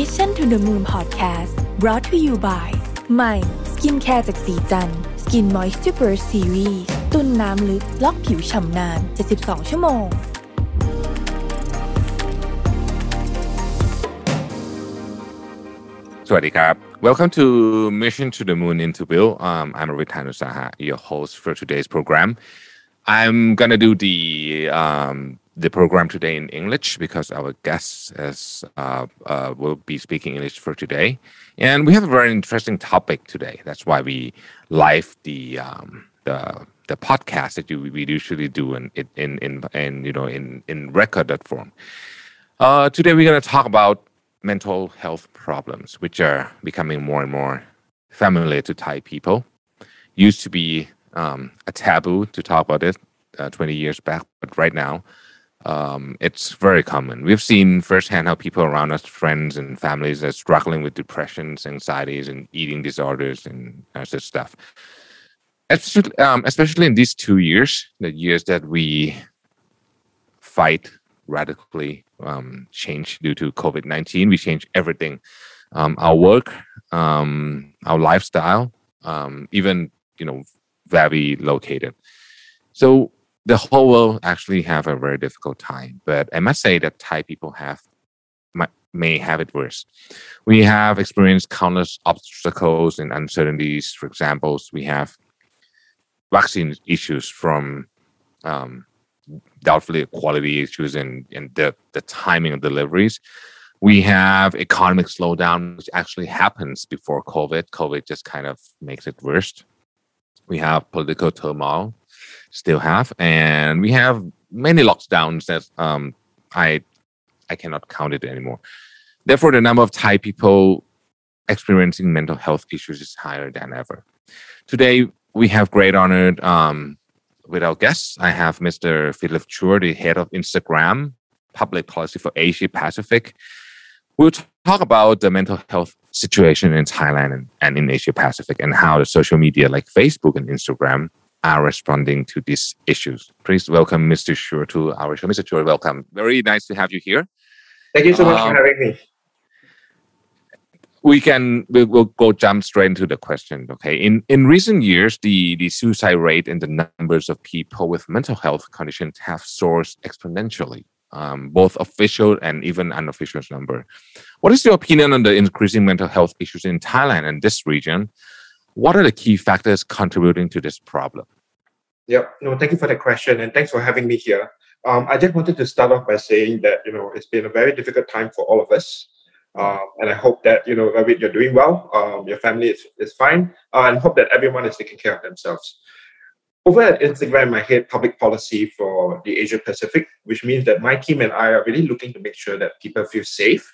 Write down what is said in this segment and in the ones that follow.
Mission to the Moon Podcast brought to you by ใหม่สกินแคร์จากสีจันสกินมอยส์ซูเปอร์ซีรีส์ตุ้นน้ำลึกล็อกผิวฉ่ำนาน 72 ชั่วโมง Welcome to Mission to the Moon interview. Um, I'm Ravit Hanutsaha, your host for today's program. I'm gonna do the um, the program today in English because our guest is, uh, uh, will be speaking English for today, and we have a very interesting topic today. That's why we live the um, the the podcast that you, we usually do in in in, in you know in in recorded form. Uh, today we're gonna talk about mental health problems, which are becoming more and more familiar to Thai people. Used to be um, a taboo to talk about it uh, 20 years back, but right now um, it's very common. We've seen firsthand how people around us, friends and families, are struggling with depressions, anxieties, and eating disorders and such stuff. Especially, um, especially in these two years, the years that we fight radically um, change due to COVID 19. We change everything um, our work, um, our lifestyle, um, even, you know, very located. So the whole world actually have a very difficult time. But I must say that Thai people have may have it worse. We have experienced countless obstacles and uncertainties. For example, we have vaccine issues from um, doubtfully quality issues and, and the, the timing of deliveries. We have economic slowdown, which actually happens before COVID. COVID just kind of makes it worse. We have political turmoil, still have, and we have many lockdowns that um, I I cannot count it anymore. Therefore, the number of Thai people experiencing mental health issues is higher than ever. Today, we have great honor um, with our guests. I have Mr. Philip Chua, the head of Instagram public policy for Asia Pacific. We'll talk about the mental health situation in Thailand and, and in Asia Pacific and how the social media like Facebook and Instagram are responding to these issues. Please welcome Mr. Chua to our show. Mr. Chua, welcome. Very nice to have you here. Thank you so much Um, for having me. we can we'll, we'll go jump straight into the question okay in in recent years the the suicide rate and the numbers of people with mental health conditions have soared exponentially um, both official and even unofficial number what is your opinion on the increasing mental health issues in thailand and this region what are the key factors contributing to this problem Yep. No, thank you for the question and thanks for having me here. Um, I just wanted to start off by saying that you know it's been a very difficult time for all of us, um, and I hope that you know Ravid, you're doing well. Um, your family is, is fine, uh, and hope that everyone is taking care of themselves. Over at Instagram, I head public policy for the Asia Pacific, which means that my team and I are really looking to make sure that people feel safe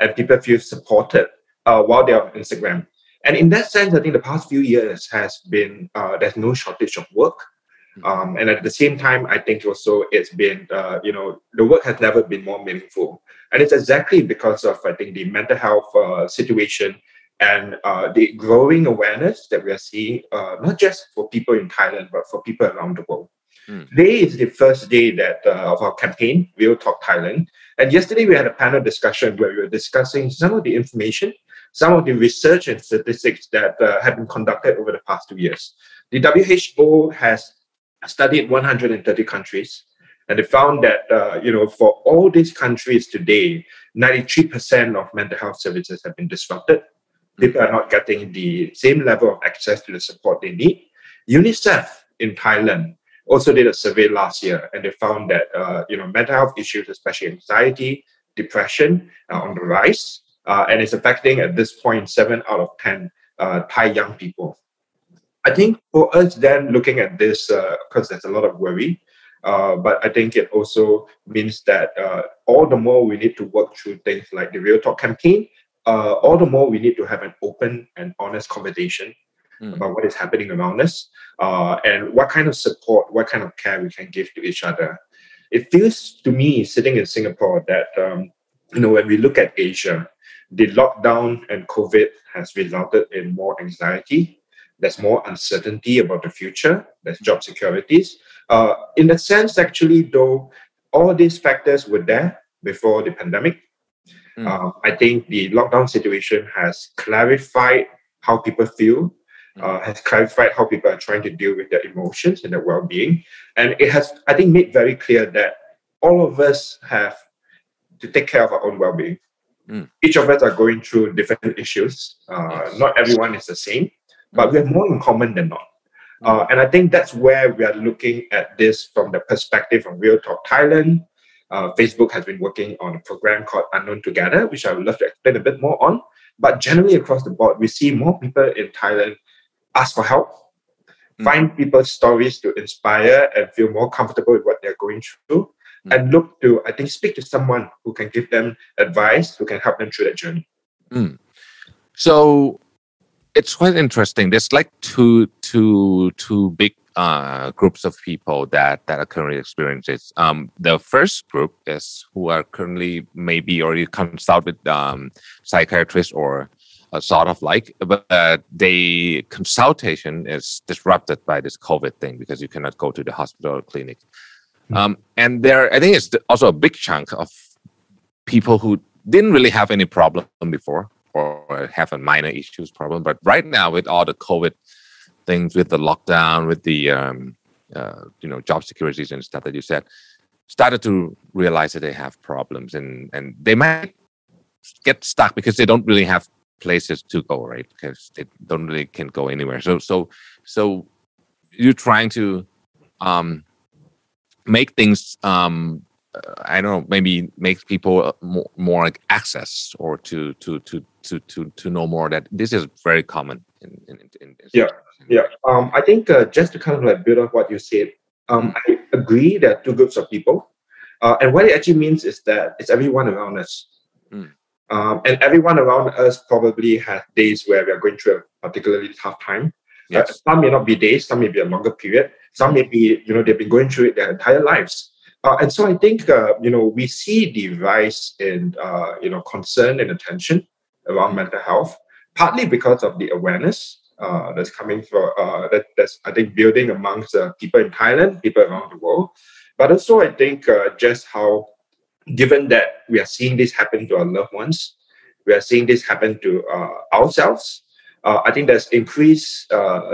and people feel supported uh, while they're on Instagram. And in that sense, I think the past few years has been uh, there's no shortage of work. Um, and at the same time, I think also it's been, uh, you know, the work has never been more meaningful. And it's exactly because of, I think, the mental health uh, situation and uh, the growing awareness that we are seeing, uh, not just for people in Thailand, but for people around the world. Mm. Today is the first day that uh, of our campaign, Real Talk Thailand. And yesterday we had a panel discussion where we were discussing some of the information, some of the research and statistics that uh, have been conducted over the past two years. The WHO has studied 130 countries, and they found that uh, you know for all these countries today, 93% of mental health services have been disrupted. People are not getting the same level of access to the support they need. UNICEF in Thailand also did a survey last year, and they found that uh, you know mental health issues, especially anxiety, depression, are on the rise, uh, and it's affecting at this point seven out of ten uh, Thai young people. I think for us then looking at this, because there's a lot of worry, uh, but I think it also means that uh, all the more we need to work through things like the Real Talk campaign, uh, all the more we need to have an open and honest conversation Mm. about what is happening around us uh, and what kind of support, what kind of care we can give to each other. It feels to me, sitting in Singapore, that um, you know when we look at Asia, the lockdown and COVID has resulted in more anxiety. There's more uncertainty about the future. There's job securities. Uh, in a sense, actually, though, all these factors were there before the pandemic. Mm. Um, I think the lockdown situation has clarified how people feel, mm. uh, has clarified how people are trying to deal with their emotions and their well-being, and it has, I think, made very clear that all of us have to take care of our own well-being. Mm. Each of us are going through different issues. Uh, not everyone is the same, but we have more in common than not. Mm. Uh, and I think that's where we are looking at this from the perspective of Real Talk Thailand. Uh, Facebook has been working on a program called Unknown Together, which I would love to explain a bit more on. But generally across the board, we see more people in Thailand ask for help, mm. find people's stories to inspire and feel more comfortable with what they're going through, mm. and look to, I think, speak to someone who can give them advice, who can help them through that journey. Mm. So it's quite interesting. There's like two, two, two big uh, groups of people that that are currently experiencing this. Um, the first group is who are currently maybe already consult with um, psychiatrists or a sort of like, but uh, the consultation is disrupted by this COVID thing because you cannot go to the hospital or clinic. Mm-hmm. Um, and there, I think it's also a big chunk of people who didn't really have any problem before or have a minor issues problem, but right now with all the COVID things with the lockdown, with the um, uh, you know job securities and stuff that you said, started to realize that they have problems and and they might get stuck because they don't really have places to go, right? Because they don't really can go anywhere. So so so you're trying to um, make things um, I don't know, maybe make people more, more like access or to to to to to to know more that this is very common in in, in, yeah yeah, um, I think uh, just to kind of like build on what you said, um, I agree that two groups of people, uh, and what it actually means is that it's everyone around us, mm. um, and everyone around us probably has days where we are going through a particularly tough time. Uh, yes. Uh, some may not be days, some may be a longer period, some may be you know they've been going through it their entire lives. Uh, and so I think uh, you know we see rise in uh, you know concern and attention around mental health, partly because of the awareness uh, that's coming for uh, that, that's I think building amongst uh, people in Thailand, people around the world, but also I think just how given that we are seeing this happen to our loved ones, we are seeing this happen to ourselves. I think there's increased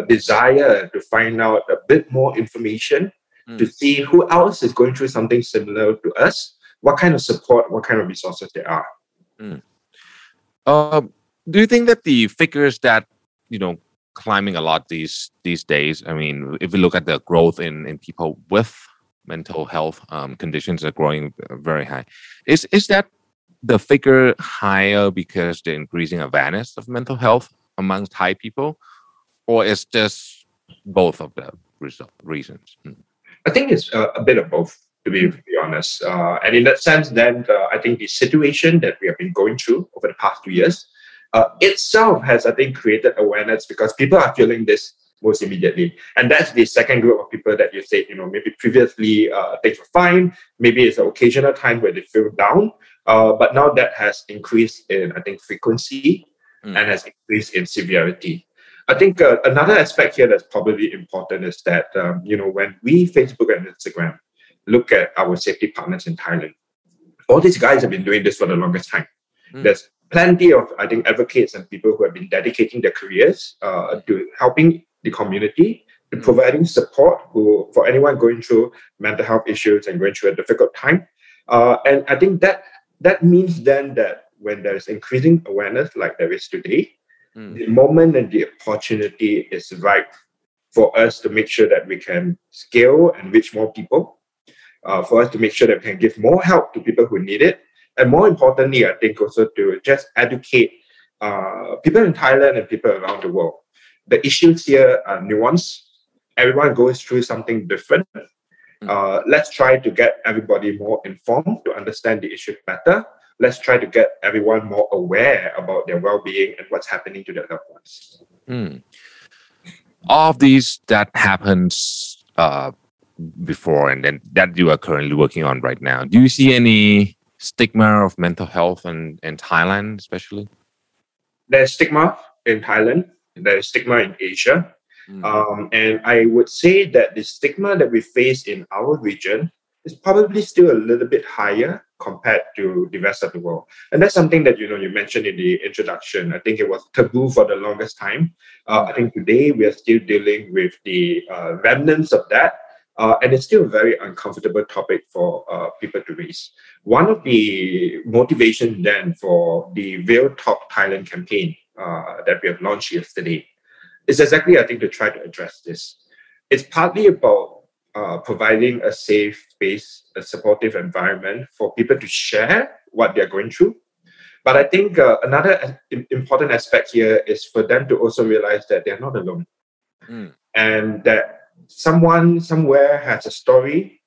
desire to find out a bit more information mm. to see who else is going through something similar to us, what kind of support, what kind of resources there are. Mm. do you think that the figures that you know climbing a lot these these days. I mean, if we look at the growth in in people with mental health um, conditions are growing very high. Is is that the figure higher because the increasing awareness of mental health amongst Thai people, or is just both of the reasons? Hmm. I think it's a, a, bit of both, to be, to be honest. Uh, and in that sense, then uh, I think the situation that we have been going through over the past two years uh, itself has, I think, created awareness because people are feeling this most immediately. And that's the second group of people that you said, you know, maybe previously uh, things were fine, maybe it's an occasional time where they feel down, uh, but now that has increased in, I think, frequency mm. and has increased in severity. I think uh, another aspect here that's probably important is that, um, you know, when we, Facebook and Instagram, look at our safety partners in Thailand, all these guys have been doing this for the longest time. Mm. There's plenty of, I think, advocates and people who have been dedicating their careers uh, to helping the community, to mm. providing support who, for anyone going through mental health issues and going through a difficult time. Uh, and I think that that means then that when there's increasing awareness like there is today, mm. the moment and the opportunity is right for us to make sure that we can scale and reach more people, uh, for us to make sure that we can give more help to people who need it, and more importantly, I think also to just educate uh, people in Thailand and people around the world. The issues here are nuanced. Everyone goes through something different. Mm. Uh, let's try to get everybody more informed to understand the issue better. Let's try to get everyone more aware about their well-being and what's happening to their loved ones. Mm. All of these that happens uh, before and then that you are currently working on right now. Do you see any stigma of mental health in, in Thailand, especially? There's stigma in Thailand, there's stigma in Asia. Mm. Um, and I would say that the stigma that we face in our region is probably still a little bit higher compared to the rest of the world. And that's something that you know you mentioned in the introduction. I think it was taboo for the longest time. Uh, I think today we are still dealing with the uh, remnants of that. Uh, and it's still a very uncomfortable topic for uh, people to raise. One of the motivations then for the Real Talk Thailand campaign uh, that we have launched yesterday is exactly, I think, to try to address this. It's partly about uh, providing a safe space, a supportive environment for people to share what they're going through. But I think uh, another important aspect here is for them to also realize that they're not alone. Mm. And that someone somewhere has a story.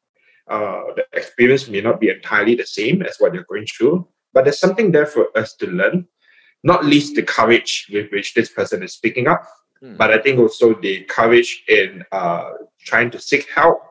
Uh, the experience may not be entirely the same as what you're going through, but there's something there for us to learn. Not least the courage with which this person is speaking up, mm. but I think also the courage in uh, trying to seek help,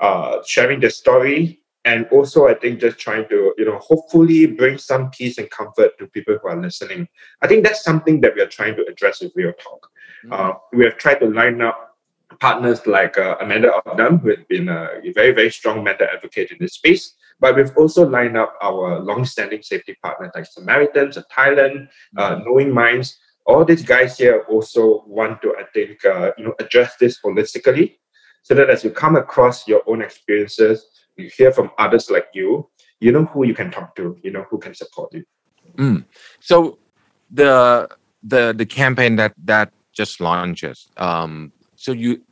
uh, sharing the story, and also I think just trying to you know hopefully bring some peace and comfort to people who are listening. I think that's something that we are trying to address with Real Talk. Mm. we have tried to line up partners like uh, Amanda Obdam, who has been a very, very strong mental advocate in this space. But we've also lined up our long-standing safety partners like Samaritans Thailand, uh, mm-hmm. Knowing Minds. All these guys here also want to, I think, uh, you know, address this holistically, so that as you come across your own experiences, you hear from others like you, you know who you can talk to, you know who can support you. Mm. So the the the campaign that that just launches um, so you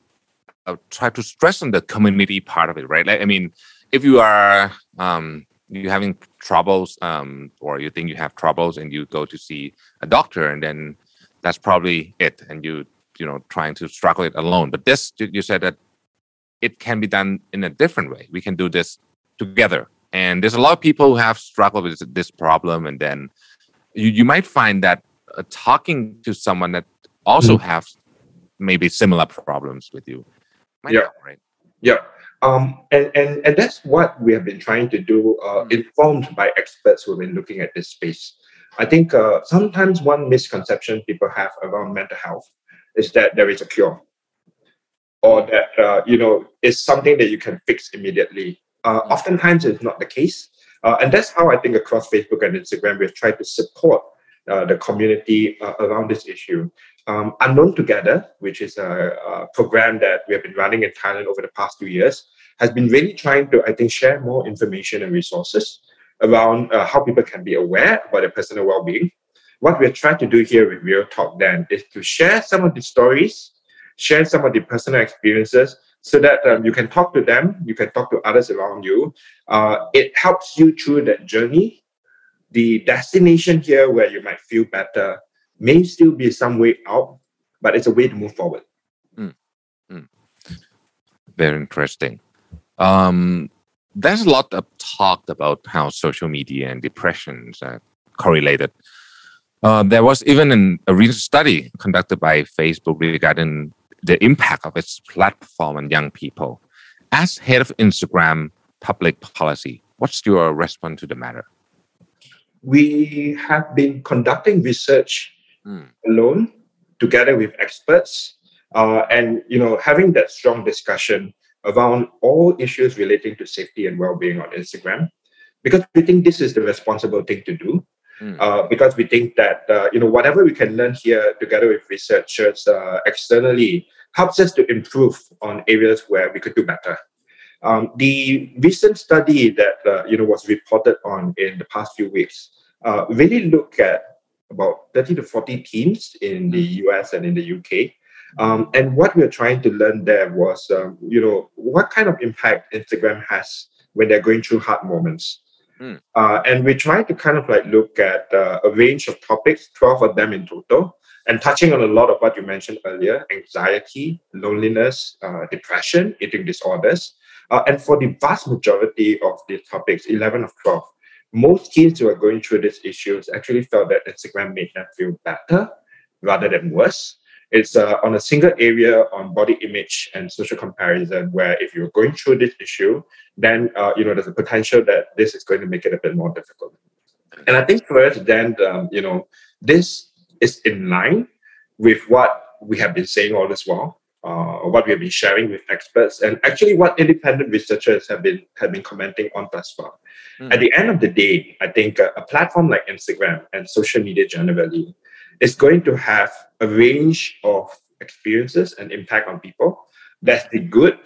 uh, try to stress on the community part of it right like i mean if you are um, you having troubles um, or you think you have troubles and you go to see a doctor and then that's probably it and you you know trying to struggle it alone but this you said that it can be done in a different way we can do this together and there's a lot of people who have struggled with this problem and then you, you might find that uh, talking to someone that also mm-hmm. have maybe similar problems with you. Might yeah. right? Yeah. Um, and, and, and that's what we have been trying to do, uh, mm. informed by experts who have been looking at this space. I think uh, sometimes one misconception people have around mental health is that there is a cure or that, uh, you know, it's something that you can fix immediately. Uh, mm. Oftentimes it's not the case. Uh, and that's how I think across Facebook and Instagram, we've tried to support uh, the community around this issue um, Unknown Together, which is a, a, program that we have been running in Thailand over the past two years, has been really trying to, I think, share more information and resources around uh, how people can be aware about their personal well-being. What we're trying to do here with Real Talk then is to share some of the stories, share some of the personal experiences, so that um, you can talk to them, you can talk to others around you. Uh, it helps you through that journey. The destination here where you might feel better may still be some way out, but it's a way to move forward. Mm. Mm. Very interesting. Um, there's a lot of talk about how social media and depressions are correlated. Uh, there was even an, a recent study conducted by Facebook regarding the impact of its platform on young people. As head of Instagram public policy, what's your response to the matter? We have been conducting research mm. alone together with experts uh, and you know having that strong discussion around all issues relating to safety and well-being on instagram because we think this is the responsible thing to do mm. uh, because we think that uh, you know whatever we can learn here together with researchers uh, externally helps us to improve on areas where we could do better um, the recent study that uh, you know was reported on in the past few weeks uh, really look at about 30 to 40 teams in the US mm. and in the UK. Um, and what we are trying to learn there was, um, you know, what kind of impact Instagram has when they're going through hard moments. Mm. Uh, and we try to kind of like look at uh, a range of topics, 12 of them in total, and touching on a lot of what you mentioned earlier anxiety, loneliness, uh, depression, eating disorders. Uh, and for the vast majority of the topics, 11 of 12, most kids who are going through these issues actually felt that Instagram made them feel better rather than worse. It's uh, on a single area on body image and social comparison where if you're going through this issue, then uh, you know there's a potential that this is going to make it a bit more difficult. And I think for us, then um, you know this is in line with what we have been saying all this while. Uh, what we have been sharing with experts, and actually what independent researchers have been have been commenting on thus far. Mm. At the end of the day, I think a, a platform like Instagram and social media generally is going to have a range of experiences and impact on people. That's the good,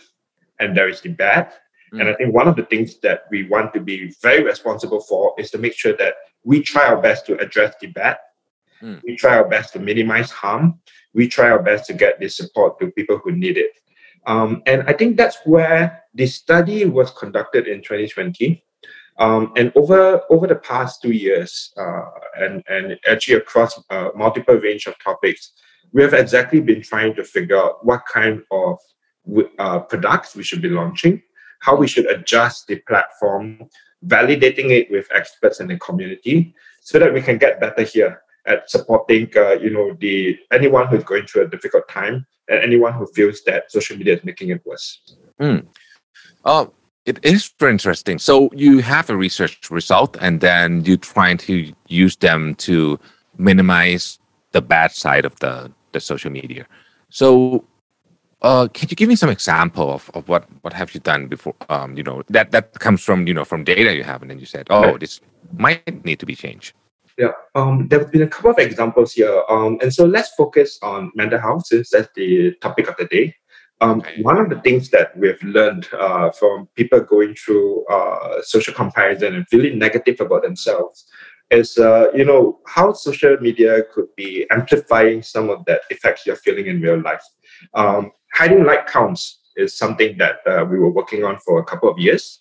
and there is the bad. Mm. And I think one of the things that we want to be very responsible for is to make sure that we try our best to address the bad. Mm. We try our best to minimize harm we try our best to get this support to people who need it. Um, and I think that's where the study was conducted in 2020. Um, and over over the past two years, uh, and and actually across uh, multiple range of topics, we have exactly been trying to figure out what kind of uh, products we should be launching, how we should adjust the platform, validating it with experts in the community, so that we can get better here at supporting uh, you know the anyone who's going through a difficult time and anyone who feels that social media is making it worse. Mm. Oh, it is very interesting. So you have a research result, and then you're trying to use them to minimize the bad side of the the social media. So uh, can you give me some example of, of what what have you done before? Um, you know that that comes from you know from data you have, and then you said, oh, right. this might need to be changed. Yeah, um, there have been a couple of examples here. Um, and so let's focus on mental health since that's the topic of the day. Um. One of the things that we've learned uh, from people going through uh, social comparison and feeling negative about themselves is, uh, you know, how social media could be amplifying some of that effects you're feeling in real life. Um, hiding like counts is something that uh, we were working on for a couple of years.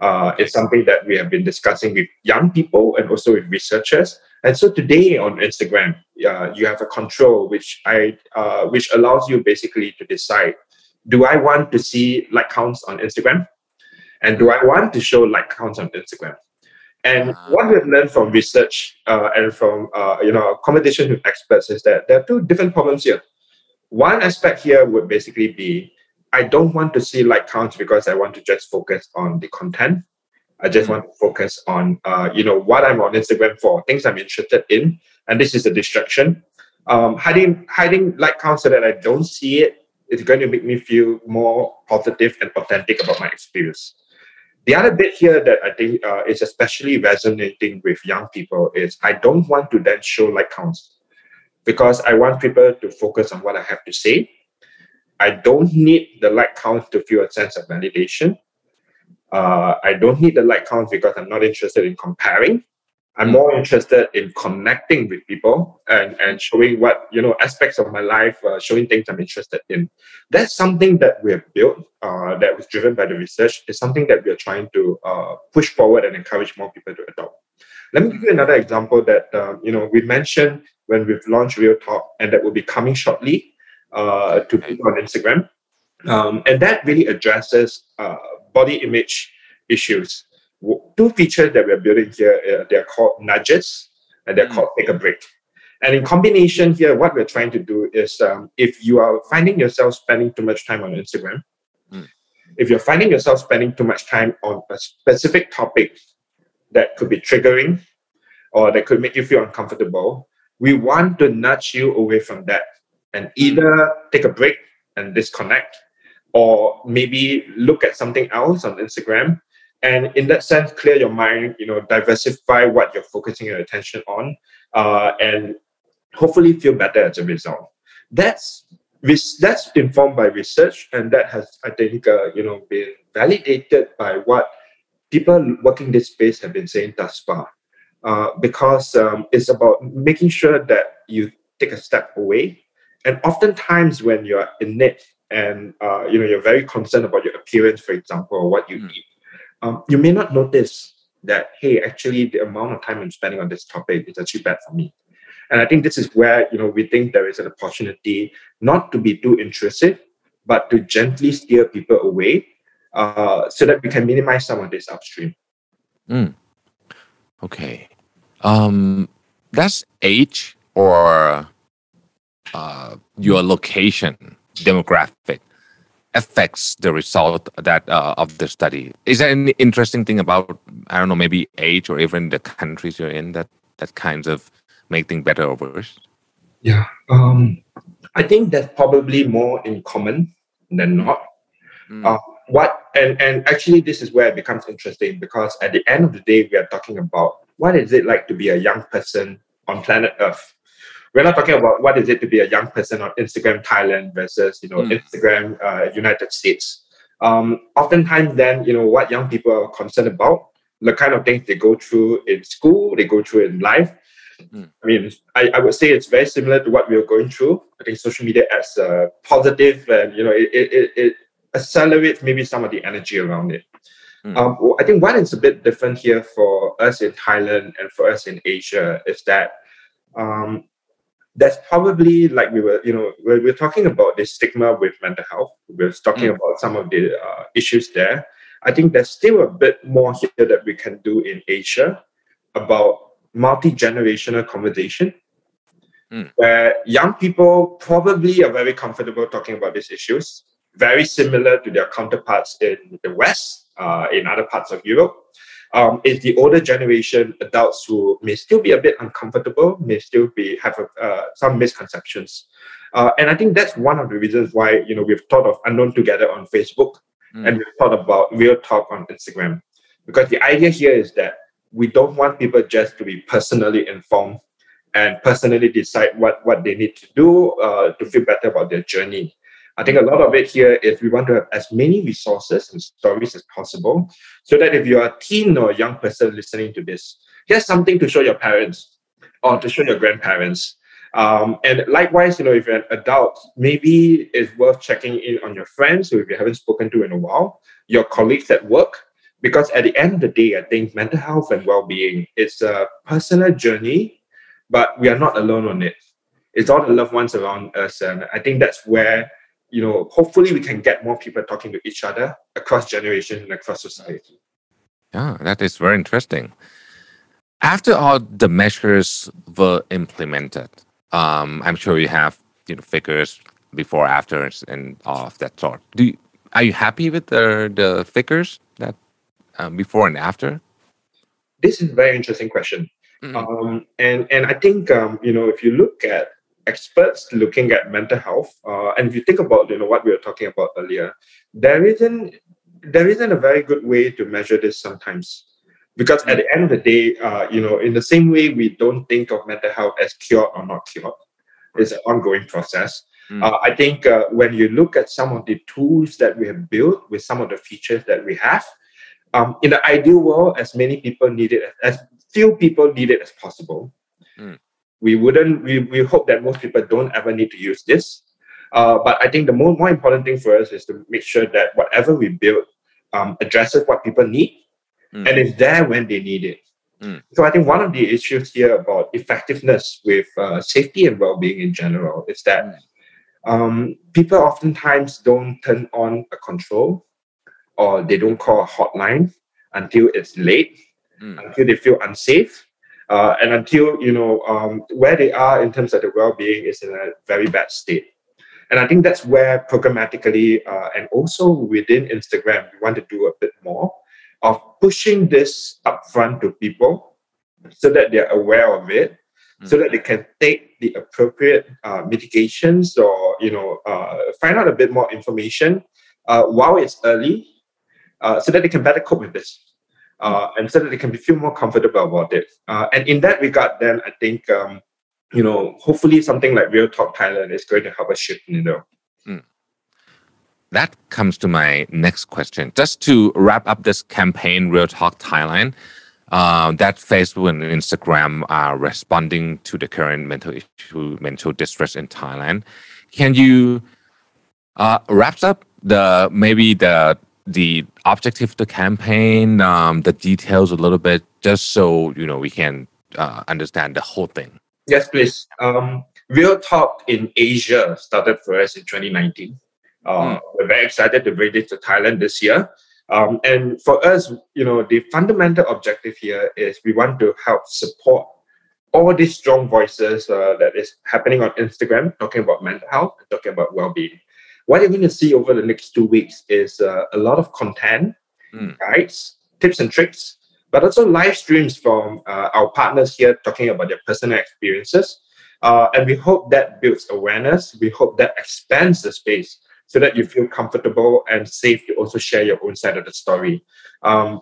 Uh, it's something that we have been discussing with young people and also with researchers. And so today on Instagram, uh, you have a control which I uh, which allows you basically to decide: Do I want to see like counts on Instagram, and do I want to show like counts on Instagram? And uh-huh. what we've learned from research uh, and from uh, you know competition with experts is that there are two different problems here. One aspect here would basically be I don't want to see like counts because I want to just focus on the content. I just mm-hmm. want to focus on uh, you know what I'm on Instagram for, things I'm interested in, and this is a distraction. Um, hiding hiding like counts so that I don't see it is going to make me feel more positive and authentic about my experience. The other bit here that I think uh, is especially resonating with young people is I don't want to then show like counts because I want people to focus on what I have to say I don't need the like count to feel a sense of validation. Uh, I don't need the like count because I'm not interested in comparing. I'm more interested in connecting with people and, and showing what, you know, aspects of my life, uh, showing things I'm interested in. That's something that we have built uh, that was driven by the research. It's something that we are trying to uh, push forward and encourage more people to adopt. Let me give you another example that, um, you know, we mentioned when we've launched Real Talk and that will be coming shortly uh, to people on Instagram. Um, and that really addresses uh, body image issues. Two features that we're building here, uh, they're called nudges and they're mm. called take a break. And in combination here, what we're trying to do is um, if you are finding yourself spending too much time on Instagram, mm. if you're finding yourself spending too much time on a specific topic that could be triggering or that could make you feel uncomfortable, we want to nudge you away from that and either take a break and disconnect or maybe look at something else on Instagram. And in that sense clear your mind you know diversify what you're focusing your attention on uh, and hopefully feel better as a result. That's that's informed by research and that has i think uh, you know been validated by what people working this space have been saying thus far. Uh, because um, it's about making sure that you take a step away and oftentimes when you're in it and uh, you know you're very concerned about your appearance, for example, or what you mm. eat, um, you may not notice that hey, actually the amount of time I'm spending on this topic is actually bad for me. And I think this is where you know we think there is an opportunity not to be too intrusive, but to gently steer people away, uh, so that we can minimize some of this upstream. Mm. Okay, um, that's age or uh, your location demographic affects the result that uh, of the study. Is there any interesting thing about I don't know maybe age or even the countries you're in that that kinds of make things better or worse? Yeah, um, I think that's probably more in common than not. Mm. Uh, what and and actually this is where it becomes interesting because at the end of the day we are talking about what is it like to be a young person on planet Earth. We're not talking about what is it to be a young person on Instagram Thailand versus you know Mm. Instagram uh, United States. Um, oftentimes, then you know what young people are concerned about, the kind of things they go through in school, they go through in life. Mm. I mean, I, I would say it's very similar to what we are going through. I think social media adds a positive, and you know, it, it, it, it accelerates maybe some of the energy around it. Mm. Um, I think what is a bit different here for us in Thailand and for us in Asia is that um, that's probably like we were, you know, when we're talking about this stigma with mental health, we're talking Mm. about some of the uh, issues there. I think there's still a bit more here that we can do in Asia about multi generational conversation, Mm. where young people probably are very comfortable talking about these issues, very similar to their counterparts in the West, uh, in other parts of Europe. Um, it's the older generation adults who may still be a bit uncomfortable, may still be have a, uh, some misconceptions, uh, and I think that's one of the reasons why you know we've thought of unknown together on Facebook Mm. and we've thought about real talk on Instagram, because the idea here is that we don't want people just to be personally informed and personally decide what what they need to do uh, to feel better about their journey. I think a lot of it here is we want to have as many resources and stories as possible so that if you're a teen or a young person listening to this, here's something to show your parents or to show your grandparents. Um, and likewise, you know, if you're an adult, maybe it's worth checking in on your friends who if you haven't spoken to in a while, your colleagues at work, because at the end of the day, I think mental health and well-being is a personal journey, but we are not alone on it. It's all the loved ones around us, and I think that's where you know, hopefully we can get more people talking to each other across generations and across society. Yeah, that is very interesting. After all the measures were implemented, um, I'm sure you have you know figures before, after, and all of that sort. Do you, are you happy with the the figures that um, before and after? This is a very interesting question. Mm. Um, and and I think um, you know if you look at experts looking at mental health, uh, and if you think about you know what we were talking about earlier, there isn't there isn't a very good way to measure this sometimes, because at the end of the day, uh, you know, in the same way we don't think of mental health as cured or not cured, it's an ongoing process. Mm. Uh, I think uh, when you look at some of the tools that we have built with some of the features that we have, um, in the ideal world, as many people need it, as few people need it as possible. Mm. We wouldn't. We, we hope that most people don't ever need to use this. Uh, but I think the more, more important thing for us is to make sure that whatever we build um, addresses what people need Mm. and is there when they need it. Mm. So I think one of the issues here about effectiveness with uh, safety and well-being in general is that Mm. um, people oftentimes don't turn on a control or they don't call a hotline until it's late, Mm. until they feel unsafe, uh, and until you know um, where they are in terms of the well-being is in a very bad state. And I think that's where programmatically uh, and also within Instagram, we want to do a bit more of pushing this upfront to people so that they're aware of it, so that they can take the appropriate uh, mitigations or you know uh, find out a bit more information uh, while it's early, uh, so that they can better cope with this. Uh, and so that they can feel more comfortable about it. Uh, and in that regard, then I think um, you know, hopefully something like Real Talk Thailand is going to help us shift the needle. That comes to my next question. Just to wrap up this campaign, Real Talk Thailand, uh, that Facebook and Instagram are responding to the current mental issue, mental distress in Thailand. Can you uh, wrap up the maybe the the objective of the campaign, um, the details a little bit, just so you know we can uh, understand the whole thing. Yes, please. Um, Real Talk in Asia started for us in 2019. Uh, Mm. We're very excited to bring it to Thailand this year. Um, and for us, you know, the fundamental objective here is we want to help support all these strong voices uh, that is happening on Instagram, talking about mental health, talking about well-being. What you're going to see over the next two weeks is uh, a lot of content, Mm. guides, tips and tricks, but also live streams from uh, our partners here talking about their personal experiences. Uh, and we hope that builds awareness. We hope that expands the space so that you feel comfortable and safe to also share your own side of the story. Um,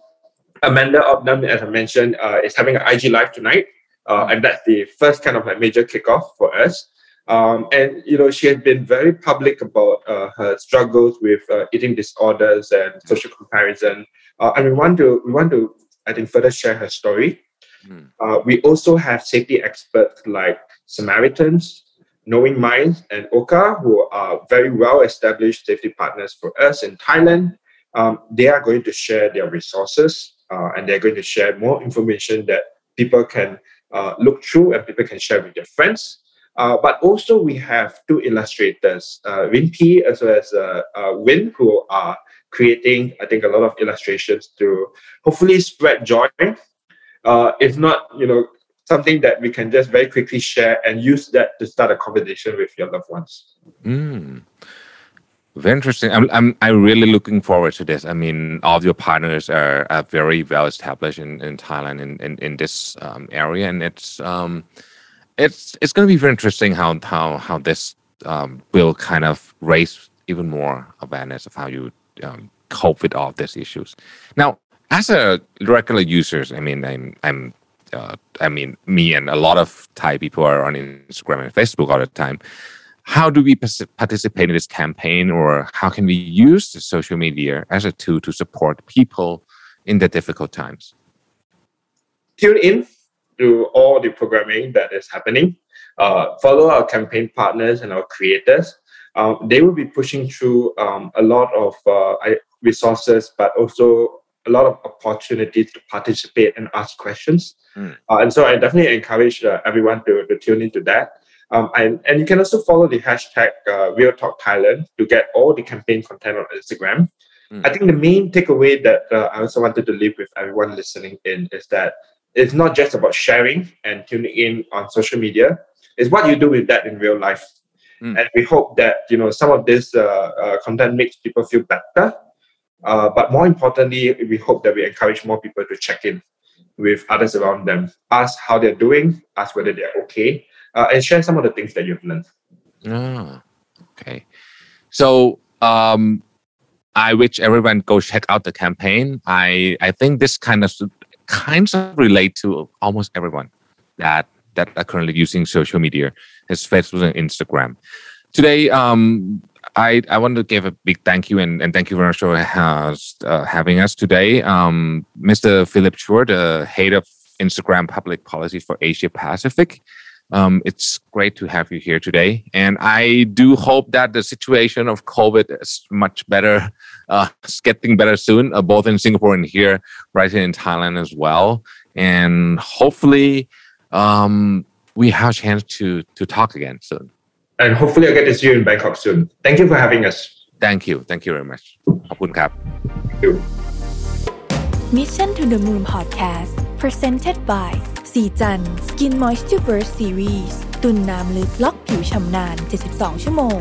Amanda Obdam, as I mentioned, uh, is having an IG live tonight, uh, and that's the first kind of like major kickoff for us. Um, and you know, she has been very public about uh, her struggles with uh, eating disorders and social comparison. Uh, and we want to we want to I think further share her story. Mm. Uh, we also have safety experts like Samaritans, Knowing Minds, and Ooca, who are very well established safety partners for us in Thailand. Um, they are going to share their resources uh, and they're going to share more information that people can uh, look through and people can share with their friends. Uh, but also we have two illustrators, uh, Win P as well as uh, uh, Win, who are creating, I think, a lot of illustrations to hopefully spread joy. Uh, if not, you know, something that we can just very quickly share and use that to start a conversation with your loved ones. Mm. Very interesting. I'm, I'm I'm really looking forward to this. I mean, all of your partners are, are very well established in, in Thailand in, in, in this um, area, and it's um, it's it's going to be very interesting how how how this um, will kind of raise even more awareness of how you um, cope with all of these issues. Now, as a regular users, I mean, I'm I'm uh, I mean, me and a lot of Thai people are on Instagram and Facebook all the time. How do we participate in this campaign or how can we use the social media as a tool to support people in the difficult times? Tune in to all the programming that is happening uh, follow our campaign partners and our creators um, they will be pushing through um, a lot of uh, resources but also a lot of opportunities to participate and ask questions mm. uh, and so i definitely encourage uh, everyone to, to tune into that um, and, and you can also follow the hashtag uh, Real Talk Thailand to get all the campaign content on Instagram. Mm. I think the main takeaway that uh, I also wanted to leave with everyone listening in is that it's not just about sharing and tuning in on social media. It's what you do with that in real life. Mm. And we hope that you know some of this uh, uh content makes people feel better. Uh, but more importantly, we hope that we encourage more people to check in with others around them, ask how they're doing, ask whether they're okay, uh, and share some of the things that you've learned. Oh, okay. So um, I wish everyone go check out the campaign. I I think this kind of kinds of relate to almost everyone that that are currently using social media, as Facebook and Instagram. Today, um, I, I want to give a big thank you and, and thank you very much for uh, having us today. Um, Mr. Philip Chua, the head of Instagram public policy for Asia Pacific. Um, it's great to have you here today. And I do hope that the situation of COVID is much better, uh, it's getting better soon, uh, both in Singapore and here, right here in Thailand as well. And hopefully, um, we have a chance to, to talk again soon. And hopefully, I get to see you in Bangkok soon. Thank you for having us. Thank you. Thank you very much. ขอบคุณครับ Thank you. Mission to the Moon Podcast presented by สีจัน Skin Moisture Burst Series ตุนน้ำลึกล็อกผิวชำนาน 72 ชั่วโมง